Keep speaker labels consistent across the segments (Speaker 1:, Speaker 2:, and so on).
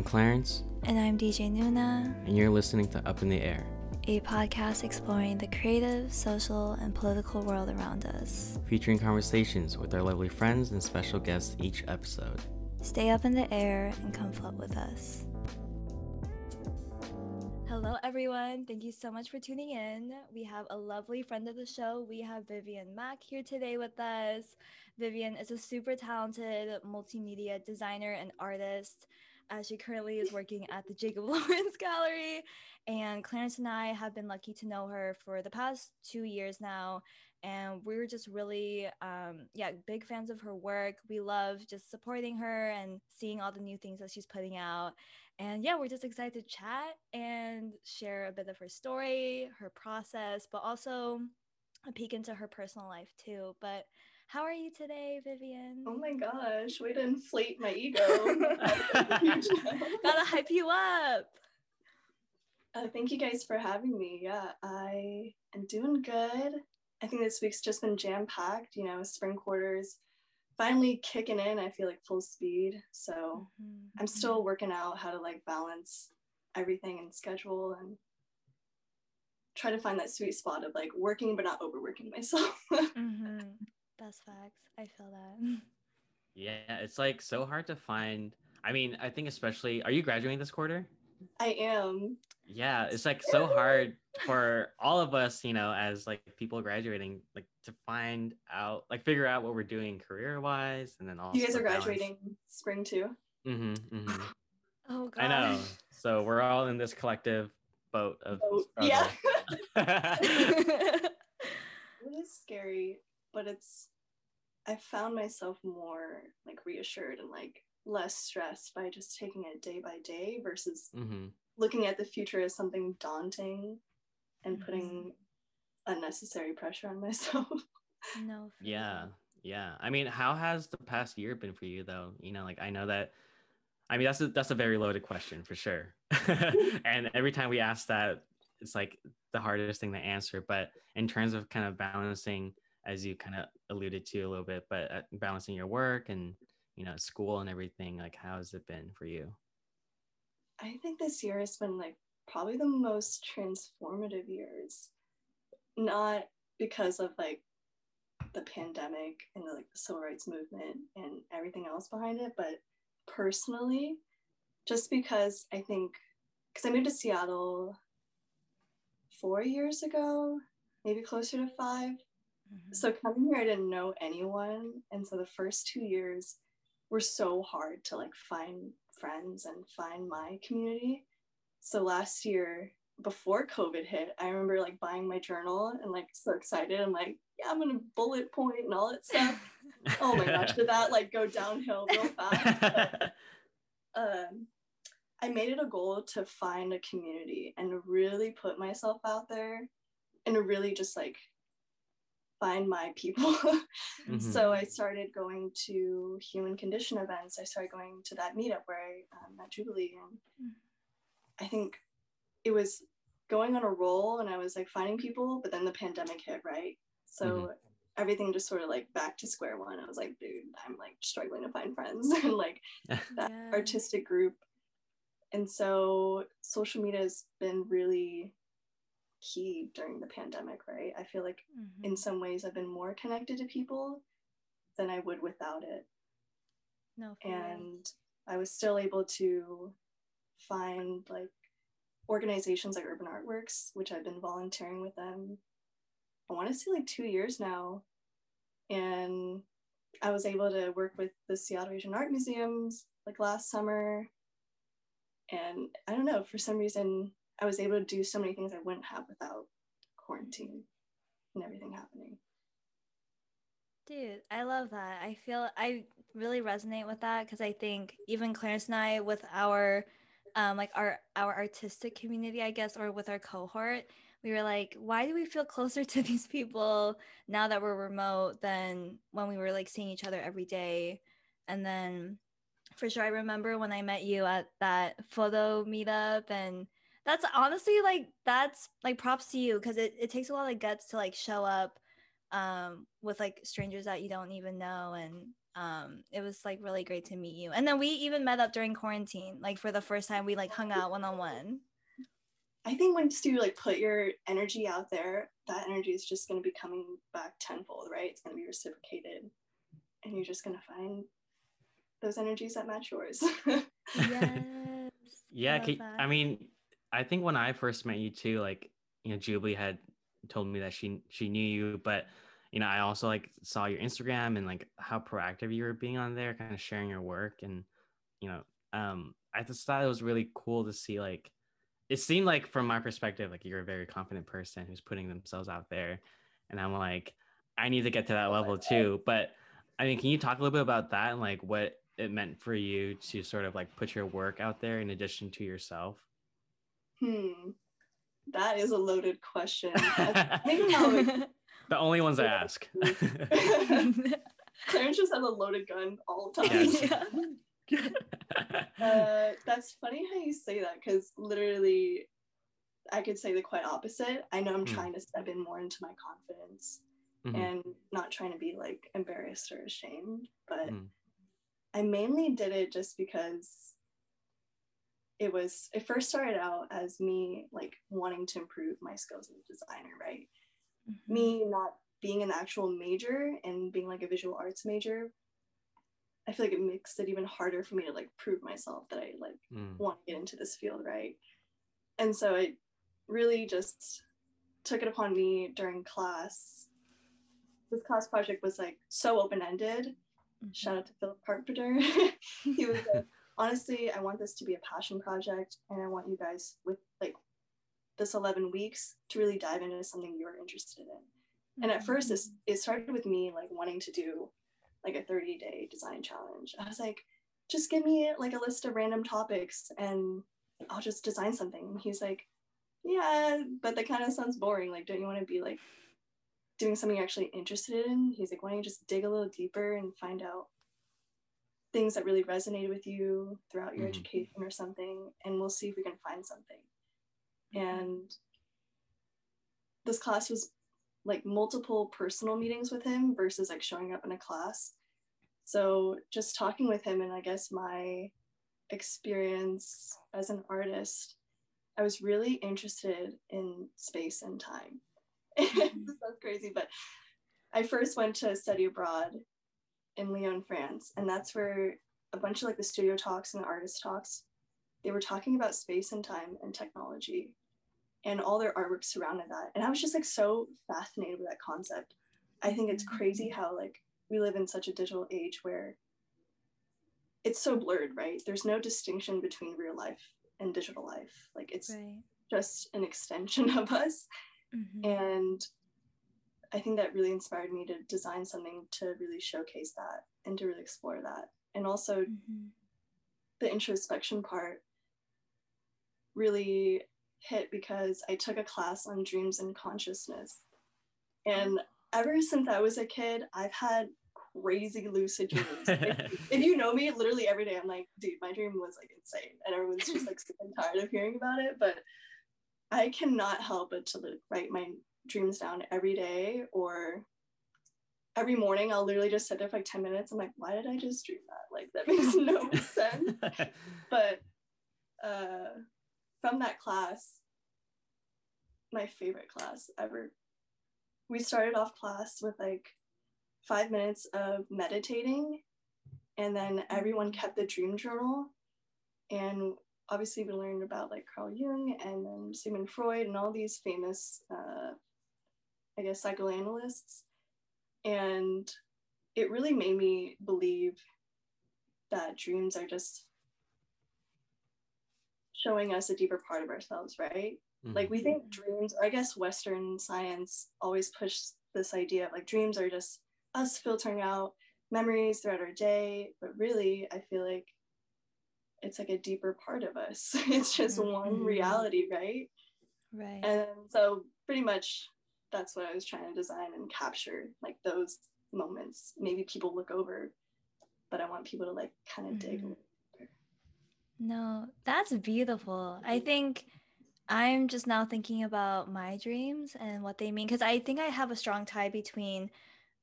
Speaker 1: I'm Clarence.
Speaker 2: And I'm DJ Nuna.
Speaker 1: And you're listening to Up in the Air,
Speaker 2: a podcast exploring the creative, social, and political world around us,
Speaker 1: featuring conversations with our lovely friends and special guests each episode.
Speaker 2: Stay up in the air and come float with us. Hello, everyone. Thank you so much for tuning in. We have a lovely friend of the show. We have Vivian Mak here today with us. Vivian is a super talented multimedia designer and artist. As she currently is working at the Jacob Lawrence Gallery. And Clarence and I have been lucky to know her for the past two years now. And we are just really, um, yeah, big fans of her work. We love just supporting her and seeing all the new things that she's putting out. And yeah, we're just excited to chat and share a bit of her story, her process, but also a peek into her personal life too. But how are you today, Vivian?
Speaker 3: Oh my gosh, way to inflate my ego.
Speaker 2: Gotta hype you up.
Speaker 3: Uh, thank you guys for having me. Yeah, I am doing good. I think this week's just been jam packed, you know, spring quarters finally kicking in, I feel like full speed. So mm-hmm. I'm still working out how to like balance everything and schedule and try to find that sweet spot of like working but not overworking myself.
Speaker 2: mm-hmm. That's facts. I feel that.
Speaker 1: Yeah, it's like so hard to find. I mean, I think especially, are you graduating this quarter?
Speaker 3: I am.
Speaker 1: Yeah, it's like so hard for all of us, you know, as like people graduating, like to find out, like figure out what we're doing career wise, and then all.
Speaker 3: You guys are graduating balance. spring too.
Speaker 1: Mm-hmm, mm-hmm.
Speaker 2: Oh god.
Speaker 1: I know. So we're all in this collective boat of. Boat.
Speaker 3: Yeah. it is scary, but it's. I found myself more like reassured and like less stressed by just taking it day by day versus mm-hmm. looking at the future as something daunting and mm-hmm. putting unnecessary pressure on myself.
Speaker 2: no.
Speaker 1: Yeah. Yeah. I mean, how has the past year been for you though? You know, like I know that I mean that's a that's a very loaded question for sure. and every time we ask that, it's like the hardest thing to answer. But in terms of kind of balancing, as you kind of alluded to a little bit, but uh, balancing your work and you know school and everything, like how has it been for you?
Speaker 3: I think this year has been like probably the most transformative years not because of like the pandemic and the like the civil rights movement and everything else behind it but personally just because i think because i moved to seattle four years ago maybe closer to 5 mm-hmm. so coming here i didn't know anyone and so the first two years were so hard to like find friends and find my community so last year before COVID hit, I remember like buying my journal and like so excited. I'm like, yeah, I'm gonna bullet point and all that stuff. oh my gosh, did that like go downhill real fast? But, um, I made it a goal to find a community and really put myself out there and really just like find my people. mm-hmm. So I started going to human condition events. I started going to that meetup where I um, met Jubilee and mm. I think it was going on a roll and I was like finding people, but then the pandemic hit, right? So mm-hmm. everything just sort of like back to square one. I was like, dude, I'm like struggling to find friends and like that yeah. artistic group. And so social media has been really key during the pandemic, right? I feel like mm-hmm. in some ways I've been more connected to people than I would without it.
Speaker 2: No.
Speaker 3: And I was still able to find like organizations like Urban Artworks, which I've been volunteering with them, I want to say like two years now. And I was able to work with the Seattle Asian Art Museums like last summer. And I don't know, for some reason, I was able to do so many things I wouldn't have without quarantine and everything happening.
Speaker 2: Dude, I love that. I feel I really resonate with that because I think even Clarence and I, with our um, like our our artistic community, I guess, or with our cohort, we were like, why do we feel closer to these people now that we're remote than when we were like seeing each other every day? And then for sure, I remember when I met you at that photo meetup, and that's honestly like that's like props to you because it, it takes a lot of guts to like show up um, with like strangers that you don't even know. And um, it was like really great to meet you. And then we even met up during quarantine. Like for the first time, we like hung out one on one.
Speaker 3: I think once you like put your energy out there, that energy is just going to be coming back tenfold, right? It's going to be reciprocated, and you're just going to find those energies that match yours.
Speaker 2: yes.
Speaker 1: Yeah, I mean, I think when I first met you too, like you know, Jubilee had told me that she she knew you, but you know, I also like saw your Instagram and like how proactive you were being on there, kind of sharing your work, and you know, um, I just thought it was really cool to see like it seemed like from my perspective, like you're a very confident person who's putting themselves out there, and I'm like, I need to get to that level too. But I mean, can you talk a little bit about that and like what it meant for you to sort of like put your work out there in addition to yourself?
Speaker 3: Hmm. That is a loaded question.
Speaker 1: the only ones I ask.
Speaker 3: Clarence just has a loaded gun all the time. Yes. uh, that's funny how you say that because literally, I could say the quite opposite. I know I'm mm. trying to step in more into my confidence mm-hmm. and not trying to be like embarrassed or ashamed, but mm. I mainly did it just because it was it first started out as me like wanting to improve my skills as a designer right mm-hmm. me not being an actual major and being like a visual arts major i feel like it makes it even harder for me to like prove myself that i like mm. want to get into this field right and so i really just took it upon me during class this class project was like so open-ended mm-hmm. shout out to philip carpenter he was like honestly, I want this to be a passion project and I want you guys with like this 11 weeks to really dive into something you're interested in. Mm-hmm. And at first, this, it started with me like wanting to do like a 30 day design challenge. I was like, just give me like a list of random topics and I'll just design something. And he's like, yeah, but that kind of sounds boring. Like, don't you want to be like doing something you're actually interested in? He's like, why don't you just dig a little deeper and find out things that really resonated with you throughout your mm-hmm. education or something and we'll see if we can find something and this class was like multiple personal meetings with him versus like showing up in a class so just talking with him and i guess my experience as an artist i was really interested in space and time mm-hmm. this sounds crazy but i first went to study abroad in Lyon, France. And that's where a bunch of like the studio talks and the artist talks, they were talking about space and time and technology and all their artwork surrounded that. And I was just like so fascinated with that concept. I think it's crazy mm-hmm. how like we live in such a digital age where it's so blurred, right? There's no distinction between real life and digital life. Like it's right. just an extension of us. Mm-hmm. And I think that really inspired me to design something to really showcase that and to really explore that. And also mm-hmm. the introspection part really hit because I took a class on dreams and consciousness. And ever since I was a kid, I've had crazy lucid dreams. if, if, you know me, literally every day I'm like, dude, my dream was like insane. And everyone's just like sick and tired of hearing about it. But I cannot help but to like, write my dreams down every day or every morning I'll literally just sit there for like 10 minutes. I'm like, why did I just dream that? Like that makes no sense. But uh, from that class, my favorite class ever, we started off class with like five minutes of meditating and then everyone kept the dream journal and obviously we learned about like Carl Jung and then Sigmund Freud and all these famous uh, I guess, psychoanalysts. And it really made me believe that dreams are just showing us a deeper part of ourselves, right? Mm-hmm. Like we think dreams, or I guess Western science always push this idea of like dreams are just us filtering out memories throughout our day, but really I feel like it's like a deeper part of us. it's just mm-hmm. one reality, right?
Speaker 2: Right.
Speaker 3: And so pretty much that's what I was trying to design and capture, like those moments. Maybe people look over, but I want people to like kind of mm-hmm. dig.
Speaker 2: No, that's beautiful. I think I'm just now thinking about my dreams and what they mean because I think I have a strong tie between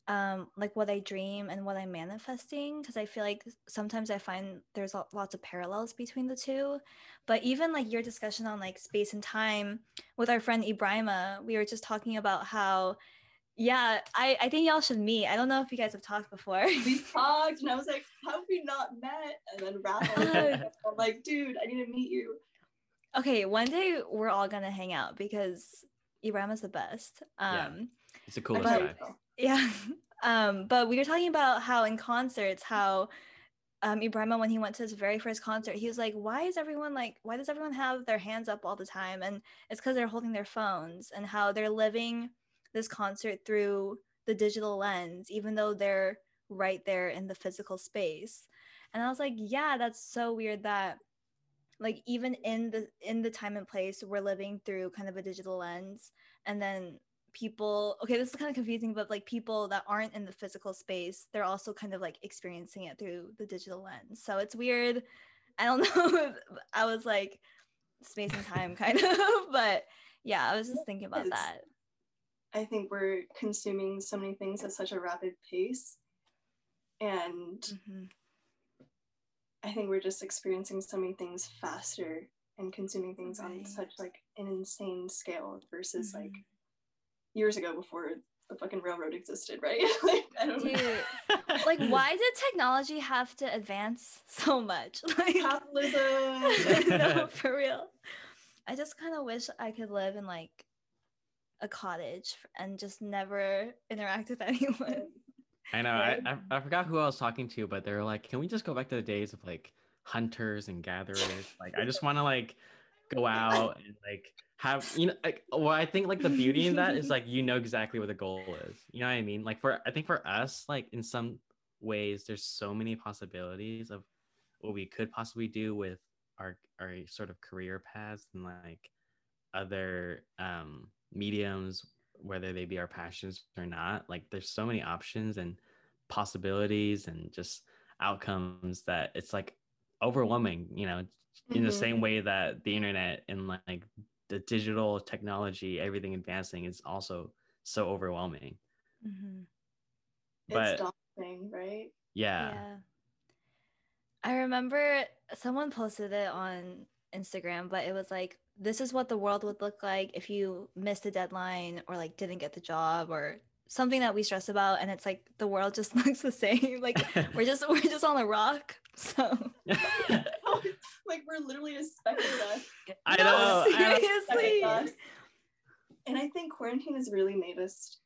Speaker 2: um like what I dream and what I'm manifesting because I feel like sometimes I find there's lots of parallels between the two. But even like your discussion on like space and time with our friend Ibrahima, we were just talking about how yeah, I, I think y'all should meet. I don't know if you guys have talked before.
Speaker 3: We talked, and I was like, "How have we not met?" And then Rafa, I'm like, "Dude, I need to meet you."
Speaker 2: Okay, one day we're all gonna hang out because Ibrahim is the best. Um, yeah,
Speaker 1: it's a coolest guy.
Speaker 2: Yeah. Um, but we were talking about how in concerts, how um Ibrahima when he went to his very first concert, he was like, Why is everyone like why does everyone have their hands up all the time? And it's because they're holding their phones and how they're living this concert through the digital lens, even though they're right there in the physical space. And I was like, yeah, that's so weird that like even in the in the time and place we're living through kind of a digital lens and then people okay this is kind of confusing but like people that aren't in the physical space they're also kind of like experiencing it through the digital lens so it's weird i don't know i was like space and time kind of but yeah i was just thinking about that
Speaker 3: i think we're consuming so many things at such a rapid pace and mm-hmm. I think we're just experiencing so many things faster and consuming things right. on such like an insane scale versus mm-hmm. like years ago before the fucking railroad existed, right? like I don't Dude,
Speaker 2: know. like why did technology have to advance so much? Like
Speaker 3: capitalism.
Speaker 2: no, for real. I just kind of wish I could live in like a cottage and just never interact with anyone.
Speaker 1: I know. I, I, I forgot who I was talking to, but they were like, "Can we just go back to the days of like hunters and gatherers? like, I just want to like go out and like have you know like well i think like the beauty in that is like you know exactly what the goal is. You know what i mean? Like for i think for us like in some ways there's so many possibilities of what we could possibly do with our our sort of career paths and like other um mediums whether they be our passions or not. Like there's so many options and possibilities and just outcomes that it's like overwhelming you know in mm-hmm. the same way that the internet and like the digital technology everything advancing is also so overwhelming.
Speaker 3: Mm-hmm. but it's daunting right?
Speaker 1: Yeah. Yeah.
Speaker 2: I remember someone posted it on instagram but it was like this is what the world would look like if you missed a deadline or like didn't get the job or something that we stress about and it's like the world just looks the same. Like we're just we're just on a rock so
Speaker 3: like we're literally a speck of dust
Speaker 1: i know
Speaker 2: seriously.
Speaker 3: and i think quarantine has really made us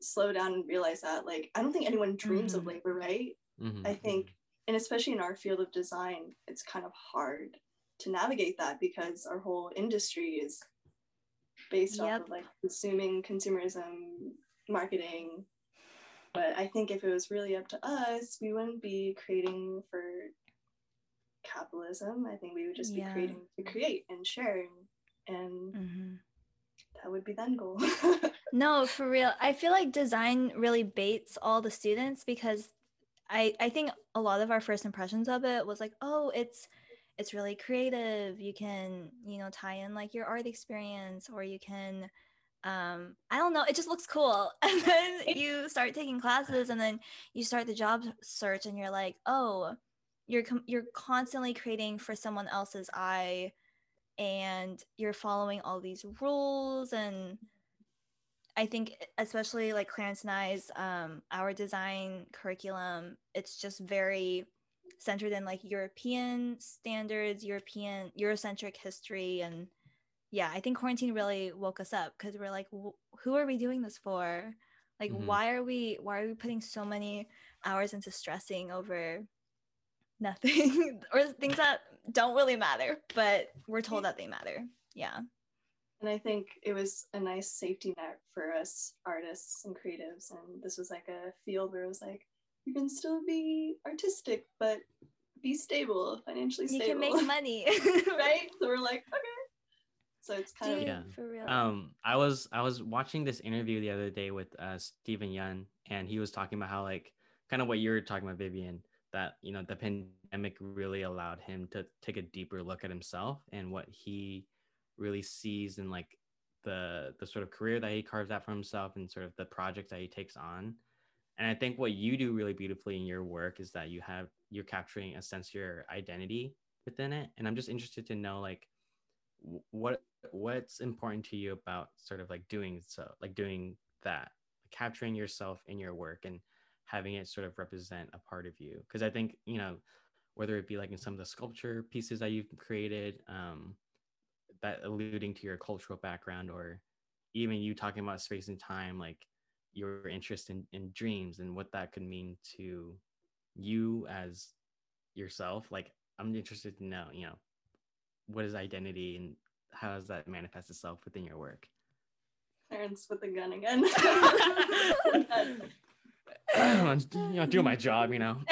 Speaker 3: slow down and realize that like i don't think anyone dreams mm-hmm. of labor right? Mm-hmm. i think and especially in our field of design it's kind of hard to navigate that because our whole industry is based yep. off of like consuming consumerism marketing. But i think if it was really up to us we wouldn't be creating for capitalism i think we would just be yeah. creating to create and sharing and mm-hmm. that would be the end goal
Speaker 2: no for real i feel like design really baits all the students because i i think a lot of our first impressions of it was like oh it's it's really creative you can you know tie in like your art experience or you can um i don't know it just looks cool and then you start taking classes and then you start the job search and you're like oh you're com- you're constantly creating for someone else's eye and you're following all these rules and i think especially like clarence and i's um our design curriculum it's just very centered in like European standards, European Eurocentric history, and yeah, I think quarantine really woke us up because we're like, who are we doing this for? Like, mm-hmm. why are we why are we putting so many hours into stressing over nothing or things that don't really matter, but we're told that they matter. Yeah.
Speaker 3: And I think it was a nice safety net for us artists and creatives. And this was like a field where it was like, you can still be artistic, but be stable, financially stable.
Speaker 2: You can make money,
Speaker 3: right? So we're like, okay. So it's kind Dude, of
Speaker 1: yeah. For real. Um, I was I was watching this interview the other day with uh Steven Yeun, and he was talking about how like kind of what you were talking about, Vivian, that you know the pandemic really allowed him to take a deeper look at himself and what he really sees in like the the sort of career that he carves out for himself and sort of the projects that he takes on. And i think what you do really beautifully in your work is that you have you're capturing a sense of your identity within it. And i'm just interested to know like what what's important to you about sort of like doing so like doing that capturing yourself in your work and having it sort of represent a part of you because i think you know whether it be like in some of the sculpture pieces that you've created um, that alluding to your cultural background or even you talking about space and time like your interest in, in dreams and what that could mean to you as yourself like i'm interested to know you know what is identity and how does that manifest itself within your work
Speaker 3: Clarence with the gun again.
Speaker 1: I'm you know, doing my job, you know.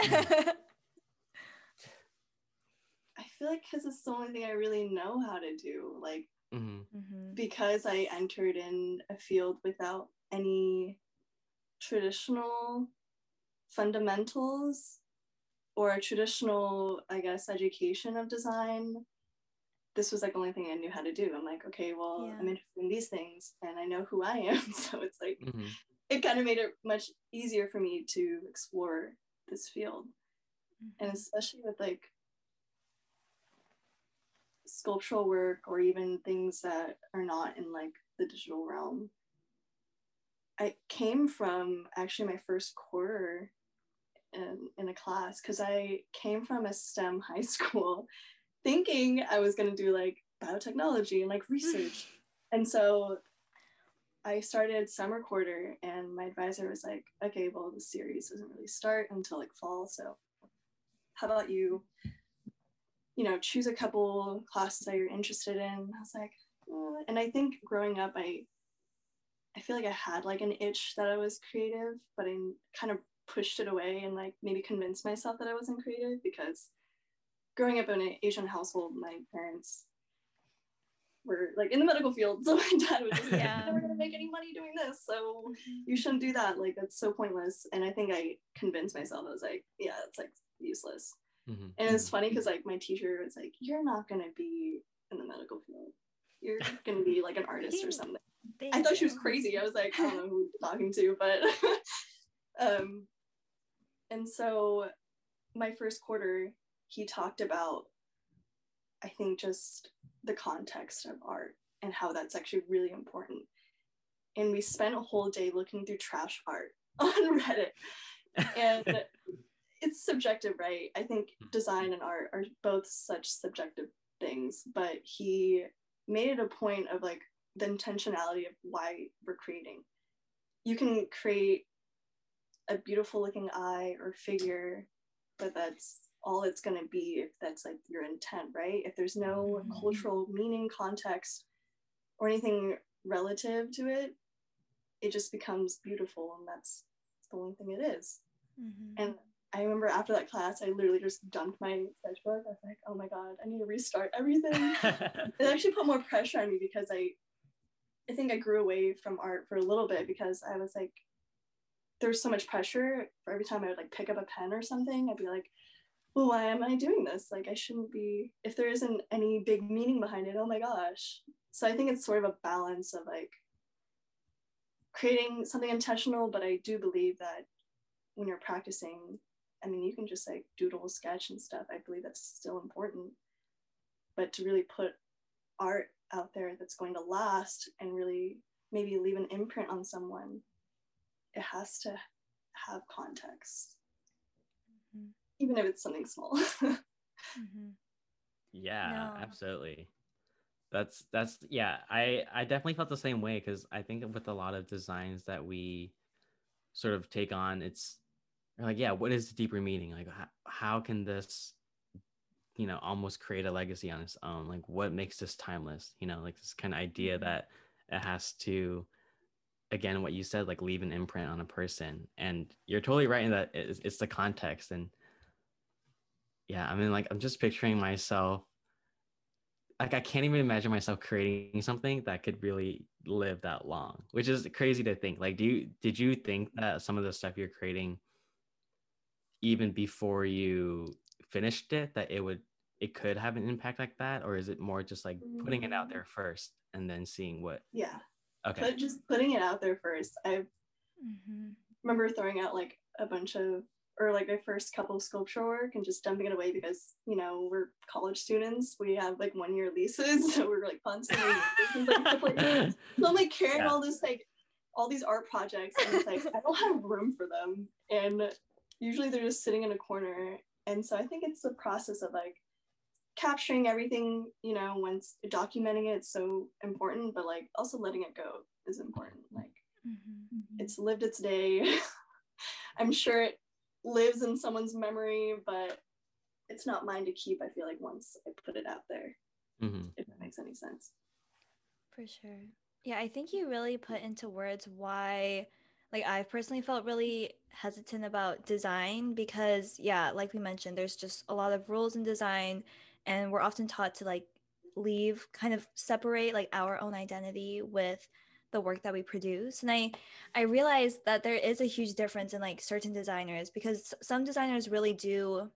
Speaker 3: I feel like because it's the only thing I really know how to do. Like
Speaker 1: Mhm.
Speaker 2: Mhm.
Speaker 3: because I entered in a field without any traditional fundamentals or a traditional, I guess, education of design. This was like the only thing I knew how to do. I'm like, okay, well,
Speaker 2: Yeah.
Speaker 3: I'm interested in these things and I know who I am. So it's like,
Speaker 1: Mhm.
Speaker 3: It kind of made it much easier for me to explore this field. And
Speaker 2: Mhm.
Speaker 3: especially with like sculptural work or even things that are not in like the digital realm. I came from actually my first quarter in, in a class because I came from a STEM high school thinking I was going to do like biotechnology and like research. and so I started summer quarter and my advisor was like, okay, well, the series doesn't really start until like fall. So how about you you know, choose a couple classes that you're interested in. I was like, uh, and I think growing up, I, I feel like I had like an itch that I was creative, but I kind of pushed it away and like maybe convinced myself that I wasn't creative because growing up in an Asian household, my parents were like in the medical field. So my dad was just like,
Speaker 2: Yeah.
Speaker 3: you're never gonna make any money doing this. So
Speaker 2: Mhm.
Speaker 3: you shouldn't do that. Like that's so pointless. And I think I convinced myself, I was like, yeah, it's like useless.
Speaker 1: Mhm.
Speaker 3: And it's funny because like my teacher was like, "You're not gonna be in the medical field. You're gonna be like an artist or something." I
Speaker 2: Thank
Speaker 3: thought she was crazy. I was like, I don't know who you're talking to, but um, and so my first quarter, he talked about, I think just the context of art and how that's actually really important. And we spent a whole day looking through trash art on Reddit. And it's subjective right? I think hmm. design and art are both such subjective things but he made it a point of like the intentionality of why we're creating. You can create a beautiful looking eye or figure but that's all it's going to be if that's like your intent right if there's no
Speaker 2: Mhm.
Speaker 3: cultural meaning context or anything relative to it it just becomes beautiful and that's the only thing it is
Speaker 2: Mhm.
Speaker 3: and I remember after that class, I literally just dumped my sketchbook. I was like, oh my God, I need to restart everything. it actually put more pressure on me because I, I think I grew away from art for a little bit because I was like, there's so much pressure for every time I would like pick up a pen or something. I'd be like, well, why am I doing this? Like, I shouldn't be, if there isn't any big meaning behind it, oh my gosh. So I think it's sort of a balance of like creating something intentional, but I do believe that when you're practicing, I mean, you can just like doodle, sketch, and stuff. I believe that's still important. But to really put art out there that's going to last and really maybe leave an imprint on someone, it has to have context. Even if it's something small.
Speaker 2: Mhm.
Speaker 1: yeah
Speaker 2: No.
Speaker 1: absolutely that's that's yeah i i definitely felt the same way because i think with a lot of designs that we sort of take on it's like yeah what is the deeper meaning like how, how can this you know almost create a legacy on its own like what makes this timeless you know like this kind of idea
Speaker 2: Mhm.
Speaker 1: that it has to again what you said like leave an imprint on a person and you're totally right in that it's, it's the context and yeah i mean like i'm just picturing myself like i can't even imagine myself creating something that could really live that long which is crazy to think like do you did you think that some of the stuff you're creating even before you finished it that it would it could have an impact like that, or is it more just like putting it out
Speaker 3: Mm.
Speaker 1: there first and then seeing what?
Speaker 3: Yeah,
Speaker 1: Okay.
Speaker 3: but just putting it out there first. I
Speaker 2: Mm-hmm.
Speaker 3: remember throwing out like a bunch of or like my first couple of sculpture work and just dumping it away because you know we're college students we have like one year leases so we're like constantly like, stuff like that. so i'm like carrying
Speaker 1: Yeah.
Speaker 3: all this like all these art projects and it's like i don't have room for them and usually they're just sitting in a corner and so i think it's the process of like capturing everything you know once documenting it it's so important but like also letting it go is important like
Speaker 2: Mm-hmm.
Speaker 3: it's lived its day. I'm sure it lives in someone's memory, but it's not mine to keep. I feel like once I put it out there,
Speaker 1: Mhm.
Speaker 3: if that makes any sense.
Speaker 2: For sure. Yeah, I think you really put into words why, like, I've personally felt really hesitant about design because, yeah, like we mentioned, there's just a lot of rules in design, and we're often taught to, like, leave, kind of separate, like, our own identity with the work that we produce and i i realized that there is a huge difference in like certain designers because some designers really do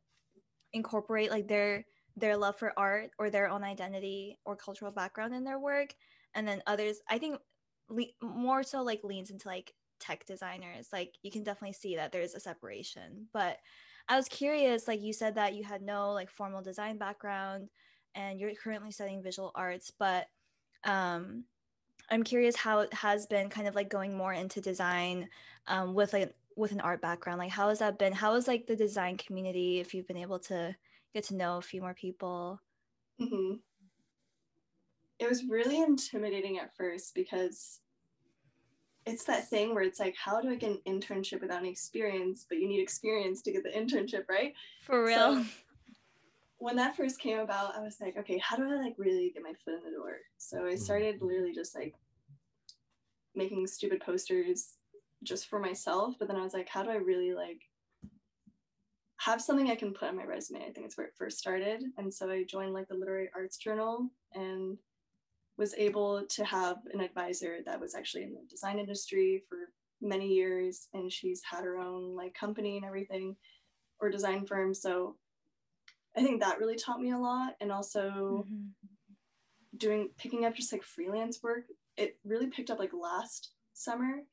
Speaker 2: incorporate like their their love for art or their own identity or cultural background in their work and then others i think le- more so like leans into like tech designers. Like you can definitely see that there's a separation but i was curious like you said that you had no like formal design background and you're currently studying visual arts but um i'm curious how it has been kind of like going more into design um, with like with an art background like how has that been how is like the design community if you've been able to get to know a few more people
Speaker 3: hmm It was really intimidating at first because it's that thing where it's like, how do I get an internship without any experience? But you need experience to get the internship, right?
Speaker 2: for real
Speaker 3: So- when that first came about, I was like, okay, how do I like really get my foot in the door? So I mm-hmm. started literally just like making stupid posters just for myself. But then I was like, how do I really like have something I can put on my resume? I think it's where it first started. And so I joined like the Literary Arts Journal and was able to have an advisor that was actually in the design industry for many years. And she's had her own like company and everything or design firm. So I think that really taught me a lot. And also
Speaker 2: Mhm.
Speaker 3: doing picking up just like freelance work it really picked up like last summer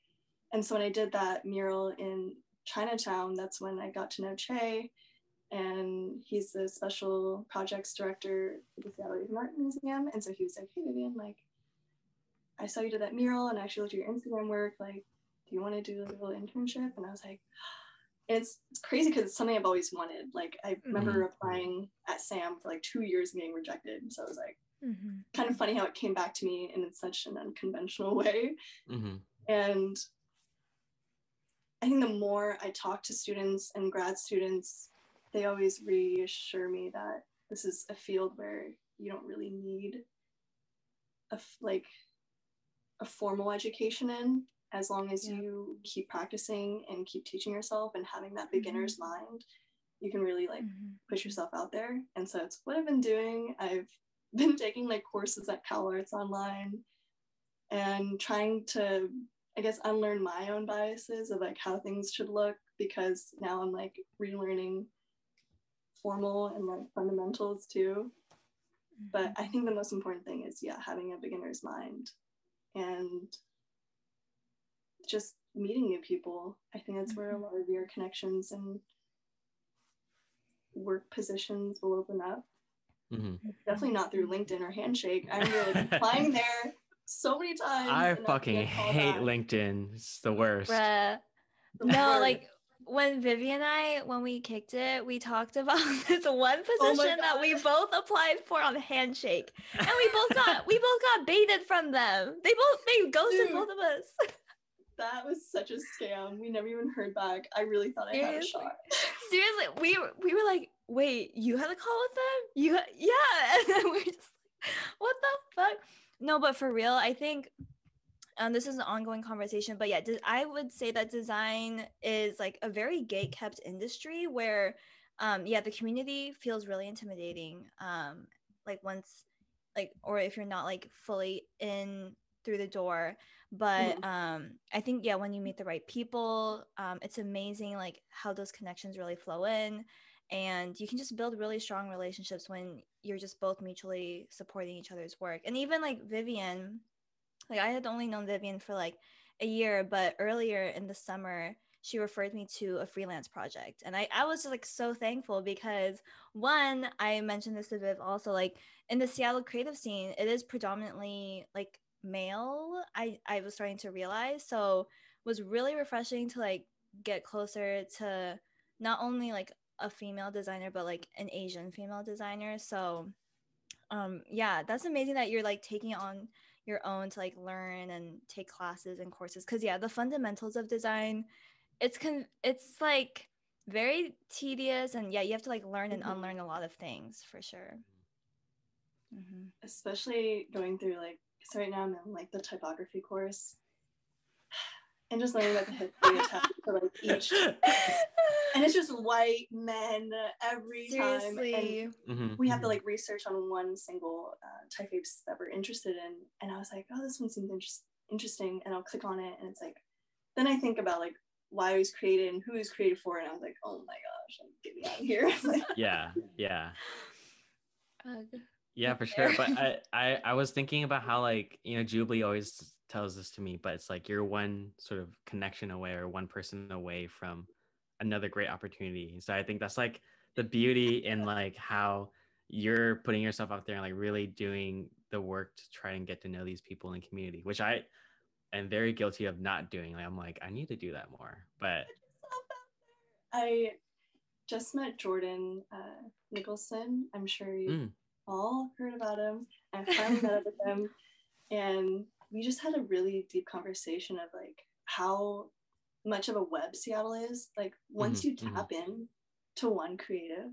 Speaker 3: and so when i did that mural in chinatown that's when i got to know che and he's the special projects director at the seattle Asian art museum and so he was like hey vivian like i saw you did that mural and I actually looked at your instagram work like do you want to do a little internship and i was like it's, it's crazy because it's something i've always wanted like i remember applying at sam for like two years and getting rejected so i was like
Speaker 2: Mhm.
Speaker 3: kind of funny how it came back to me in such an unconventional way.
Speaker 1: Mhm.
Speaker 3: And I think the more I talk to students and grad students, they always reassure me that this is a field where you don't really need a f- like a formal education in as long as
Speaker 2: Yeah.
Speaker 3: you keep practicing and keep teaching yourself and having that beginner's mind you can really like
Speaker 2: Mhm.
Speaker 3: push yourself out there. And so it's what I've been doing. I've been taking like courses at Cal Arts online and trying to, I guess, unlearn my own biases of like how things should look because now I'm like relearning formal and like fundamentals too. But I think the most important thing is, yeah, having a beginner's mind and just meeting new people. I think that's where a
Speaker 2: Mhm.
Speaker 3: lot of your connections and work positions will open up.
Speaker 1: Mhm.
Speaker 3: Definitely not through LinkedIn or Handshake. I'm like applying there so many times.
Speaker 1: I fucking
Speaker 3: getting
Speaker 1: hate
Speaker 3: back.
Speaker 1: LinkedIn. It's the worst.
Speaker 2: Bruh.
Speaker 3: The
Speaker 2: No,
Speaker 3: worst.
Speaker 2: like when Vivi and I, when we kicked it, we talked about this one
Speaker 3: my
Speaker 2: position that we both applied for on Handshake, and we both got we both got baited from them. They both they ghosted
Speaker 3: Dude.
Speaker 2: both of us.
Speaker 3: that was such a scam. We never even heard back. I really thought I had a shot.
Speaker 2: Seriously, we were- we were like, wait, you had a call with them? You ha- yeah, and then we we're just like, what the fuck? No, but for real, I think um, this is an ongoing conversation. But yeah, de- I would say that design is like a very gate kept industry where, um, yeah, the community feels really intimidating. Um, like once, like, or if you're not like fully in through the door but um i think yeah when you meet the right people um it's amazing like how those connections really flow in and you can just build really strong relationships when you're just both mutually supporting each other's work. And even like vivian like i had only known vivian for like a year but earlier in the summer she referred me to a freelance project. And i, I was just like so thankful because one i mentioned this to viv also like in the seattle creative scene it is predominantly like male i i was starting to realize so was really refreshing to like get closer to not only like a female designer but like an asian female designer so um yeah that's amazing that you're like taking on your own to like learn and take classes and courses because yeah the fundamentals of design it's con it's like very tedious and yeah you have to like learn and
Speaker 3: Mhm.
Speaker 2: unlearn a lot of things for sure mm-hmm.
Speaker 3: especially going through like so right now I'm in like the typography course. And just learning about the history attached to like each and it's just white men every time and
Speaker 2: seriously.
Speaker 1: Mhm,
Speaker 3: we have to
Speaker 1: mhm.
Speaker 3: like research on one single uh, typeface that we're interested in. And i was like oh this one seems inter- interesting and i'll click on it and it's like then i think about like why it was created and who it was created for and i was like oh my gosh like, get me out of here.
Speaker 1: Yeah yeah.
Speaker 2: Ugh.
Speaker 1: Yeah for sure but I, I i was thinking about how like you know jubilee always tells this to me but it's like you're one sort of connection away or one person away from another great opportunity so i think that's like the beauty in like how you're putting yourself out there and like really doing the work to try and get to know these people in the community which i am very guilty of not doing like i'm like i need to do that more but
Speaker 3: i just met jordan uh, nicholson i'm sure you
Speaker 1: Mm.
Speaker 3: All heard about him i finally met up with him. And we just had a really deep conversation of like how much of a web seattle is. Like once
Speaker 1: Mhm,
Speaker 3: you
Speaker 1: mhm.
Speaker 3: tap in to one creative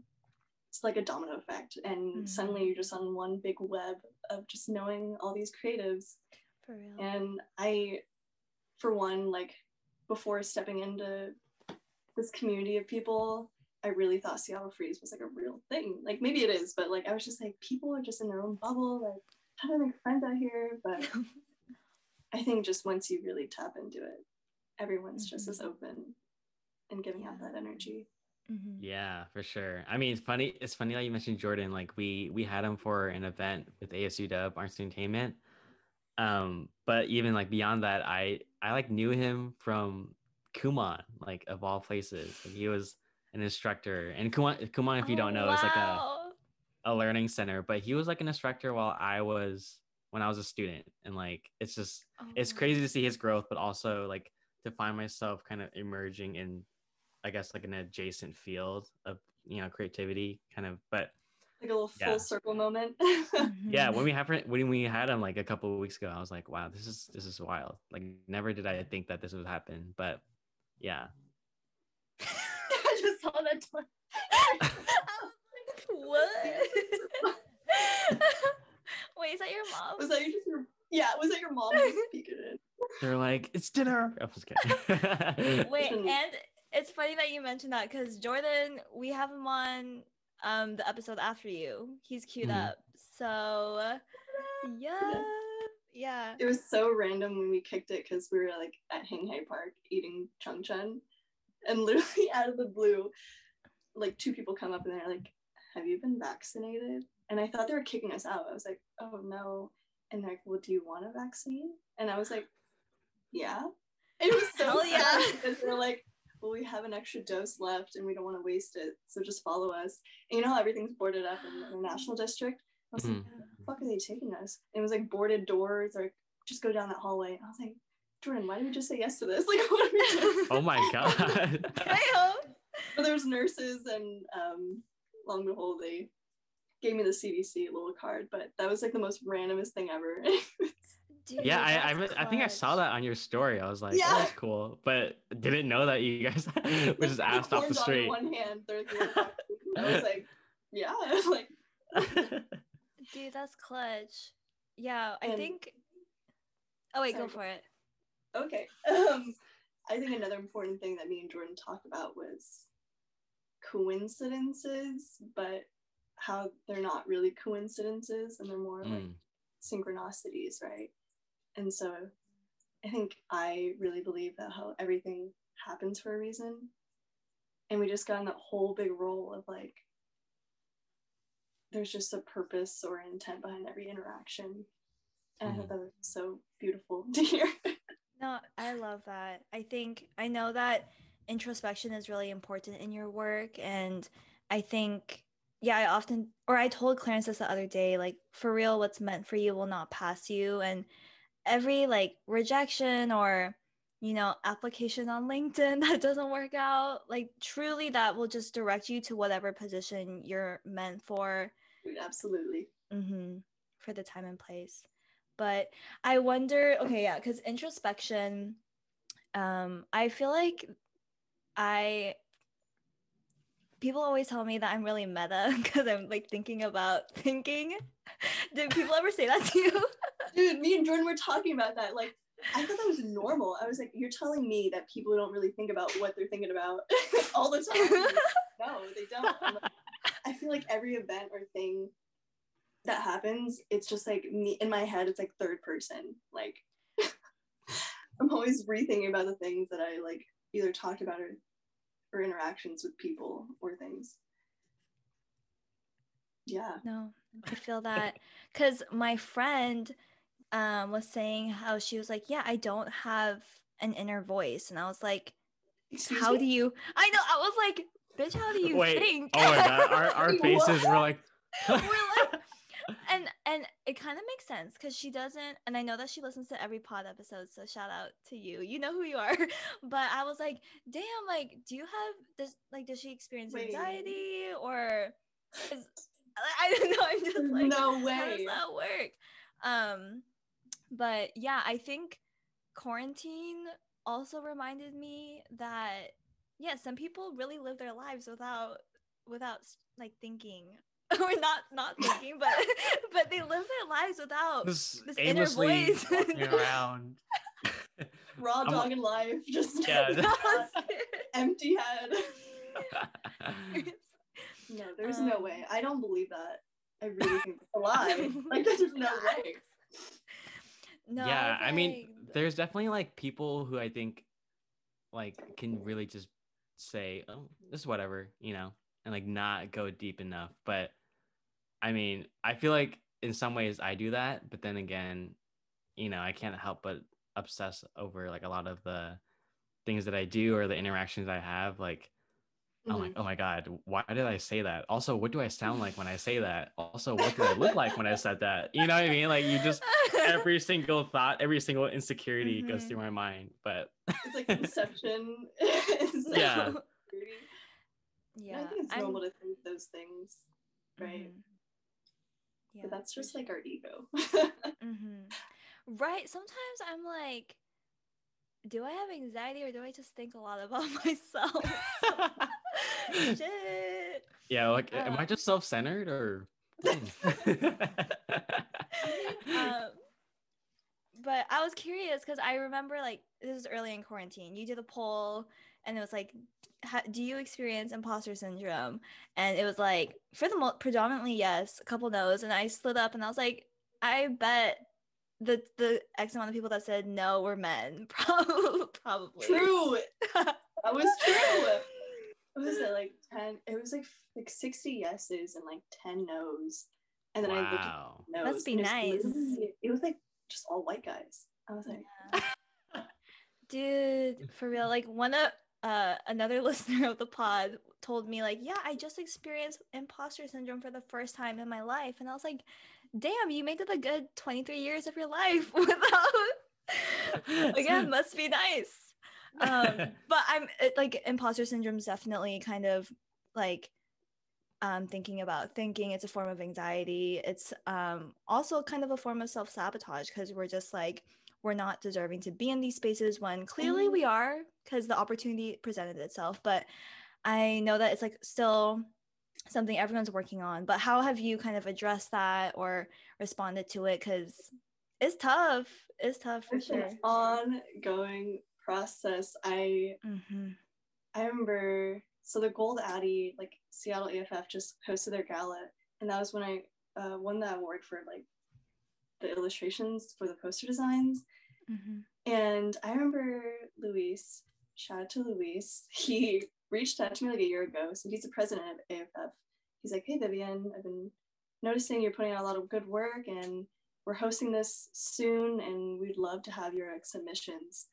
Speaker 3: it's like a domino effect. And
Speaker 2: Mhm.
Speaker 3: suddenly you're just on one big web of just knowing all these creatives.
Speaker 2: For real.
Speaker 3: And i for one like before stepping into this community of people i really thought seattle freeze was like a real thing like maybe it is but like i was just like people are just in their own bubble like how do i make friends out here but i think just once you really tap into it everyone's just as
Speaker 2: Mhm.
Speaker 3: open and giving out that energy
Speaker 2: Mhm.
Speaker 1: Yeah, for sure. I mean, it's funny. It's funny that you mentioned Jordan. Like we we had him for an event with ASU Dub Arts Entertainment. Um, but even like beyond that, I I like knew him from Kumon, like of all places. Like, he was an instructor, and Kumon, Kumon, if you don't
Speaker 2: Oh,
Speaker 1: know, is like a a learning center. But he was like an instructor while I was when I was a student, and like it's just it's
Speaker 2: Oh.
Speaker 1: crazy to see his growth, but also like to find myself kind of emerging in, I guess, like an adjacent field of you know creativity, kind of. But
Speaker 3: like a little
Speaker 1: Yeah.
Speaker 3: full circle moment
Speaker 1: yeah,
Speaker 2: Mhm.
Speaker 1: when we have when we had him like a couple of weeks ago, I was like, wow, this is this is wild. Like, never did I think that this would happen, but yeah,
Speaker 3: i just saw that door.
Speaker 2: what? Wait, is that your mom?
Speaker 3: was that your just your yeah was that your mom just peeking in
Speaker 1: they're like, it's dinner. I was kidding.
Speaker 2: Wait, and it's funny that you mentioned that because Jordan, we have him on um the episode after you. He's queued
Speaker 1: Mhm.
Speaker 2: up. So yeah. Yeah.
Speaker 3: it was so random when we kicked it because we were like at Hing Hay Park eating chung chun, and literally out of the blue, like two people come up and they're like, "Have you been vaccinated?" And I thought they were kicking us out. I was like, "Oh no!" And they're like, "Well, do you want a vaccine?" And I was like, "Yeah." It was so
Speaker 2: Hell yeah.
Speaker 3: because they're like, "Well, we have an extra dose left and we don't want to waste it, so just follow us." And you know how everything's boarded up in the international district. I was like,
Speaker 1: Mhm.
Speaker 3: "Where the fuck are they taking us? And it was like boarded doors or just go down that hallway. And I was like, Jordan, why did we just say yes to this? Like, what are we doing?
Speaker 1: oh my god.
Speaker 2: Can I hope?
Speaker 3: But there was nurses, and um, long and behold, they gave me the CDC little card. But that was like the most randomest thing ever.
Speaker 2: Dude,
Speaker 1: yeah, I I,
Speaker 2: that's
Speaker 1: I think I saw that on your story. I was like,
Speaker 3: Yeah.
Speaker 1: oh, that's cool, but didn't know that you guys were just asked off the
Speaker 3: Horns on
Speaker 1: street.
Speaker 3: one hand, they're the other. I was like, yeah, like
Speaker 2: Dude, that's clutch. Yeah, I
Speaker 3: And-
Speaker 2: think. Oh wait, go for it.
Speaker 3: okay. Um, I think another important thing that me and Jordan talked about was coincidences, but how they're not really coincidences and they're more like
Speaker 1: Mm,
Speaker 3: synchronicities, right? And so I think I really believe that how everything happens for a reason. and we just got in that whole big role of like there's just a purpose or intent behind every interaction and i
Speaker 1: Mhm.
Speaker 3: thought that was so beautiful to hear
Speaker 2: No, I love that. I think I know that introspection is really important in your work. And I think, yeah, I often, or I told Clarence this the other day, like, for real, what's meant for you will not pass you. And every like rejection or, you know, application on LinkedIn that doesn't work out, like, truly that will just direct you to whatever position you're meant for.
Speaker 3: Absolutely.
Speaker 2: Hmm for the time and place. But i wonder okay yeah because introspection um i feel like i people always tell me that i'm really meta because i'm like thinking about thinking. Did people ever say that to you
Speaker 3: dude me and jordan were talking about that. Like i thought that was normal. I was like you're telling me that people don't really think about what they're thinking about all the time. No they don't. Like, i feel like every event or thing that happens it's just like me in my head it's like third person. Like i'm always rethinking about the things that i like either talked about or or interactions with people or things. Yeah.
Speaker 2: No i feel that. Because my friend um was saying how she was like yeah i don't have an inner voice and i was like
Speaker 3: Excuse
Speaker 2: how
Speaker 3: me?
Speaker 2: do you i know i was like bitch how do you
Speaker 1: Wait.
Speaker 2: think
Speaker 1: Oh my god, our, our faces were like.
Speaker 2: We're like- and and it kind of makes sense because she doesn't and i know that she listens to every pod episode so shout out to you you know who you are but i was like damn like do you have this like does she experience
Speaker 3: Wait.
Speaker 2: anxiety or is, i don't know i'm just like
Speaker 3: no way.
Speaker 2: how does
Speaker 3: way
Speaker 2: that work um but yeah i think quarantine also reminded me that yeah some people really live their lives without without like thinking. Or not not thinking but but they live their lives without
Speaker 1: Just
Speaker 2: This inner
Speaker 1: aimlessly
Speaker 2: voice.
Speaker 1: around.
Speaker 3: raw
Speaker 1: I'm-
Speaker 3: dog in life just
Speaker 1: Yeah.
Speaker 3: empty head. No there's no
Speaker 2: Um,
Speaker 3: way. I don't believe that. I really think it's a lie. Like there's no way
Speaker 2: no
Speaker 1: yeah, I mean, there's definitely like people who I think like can really just say, "Oh, this is whatever," you know, and like not go deep enough. But I mean, I feel like in some ways I do that, but then again, you know, I can't help but obsess over like a lot of the things that I do or the interactions I have. Like, oh my,
Speaker 3: Mhm.
Speaker 1: oh my god, why did I say that? Also, what do I sound like when I say that? Also, what do I look like when I said that? You know what I mean? Like, you just every single thought, every single insecurity goes
Speaker 2: Mhm.
Speaker 1: through my mind. But
Speaker 3: it's like inception
Speaker 1: Yeah.
Speaker 3: Insecurity.
Speaker 2: yeah
Speaker 3: i think it's
Speaker 2: I'm-
Speaker 3: normal to think those things right
Speaker 2: mhm. Yeah,
Speaker 3: but that's just like our ego
Speaker 2: Mhm. Right. Sometimes I'm like, do I have anxiety or do I just think a lot about myself? Shit.
Speaker 1: yeah, like, am I
Speaker 2: Um,
Speaker 1: just self centered or?
Speaker 2: Um, but I was curious because I remember like this is early in quarantine. You did a poll and it was like, ha- do you experience imposter syndrome? And it was like for the mo- predominantly yes, a couple no's. And I slid up and I was like, I bet the the X amount of people that said no were men. Probably. Probably.
Speaker 3: true that was true what was it like 10 it was like like 60 yeses and like 10 no's and then i looked at
Speaker 1: wow.
Speaker 3: the
Speaker 2: Must be nice.
Speaker 3: literally- it was like just all white guys i was like
Speaker 2: Yeah. Dude, for real. Like one of uh another listener of the pod told me like, yeah, I just experienced imposter syndrome for the first time in my life. And I was like, damn, you made it a good 23 years of your life without again, must be nice. Um, but I'm it, like imposter syndrome is definitely kind of like um thinking about thinking it's a form of anxiety. It's um also kind of a form of self-sabotage because we're just like we're not deserving to be in these spaces when clearly we are because the opportunity presented itself. But i know that it's like still something everyone's working on. But how have you kind of addressed that or responded to it? Because it's tough. It's tough for
Speaker 3: it's
Speaker 2: sure.
Speaker 3: ongoing process i
Speaker 2: hmm
Speaker 3: i remember so the gold addy like seattle AAF just hosted their gala and that was when i uh, won that award for like the illustrations for the poster designs
Speaker 2: hmm
Speaker 3: And I remember Luis, shout out to Luis, he reached out to me like a year ago. So he's the president of AAF. He's like, hey, Vivian, I've been noticing you're putting out a lot of good work and we're hosting this soon and we'd love to have your submissions.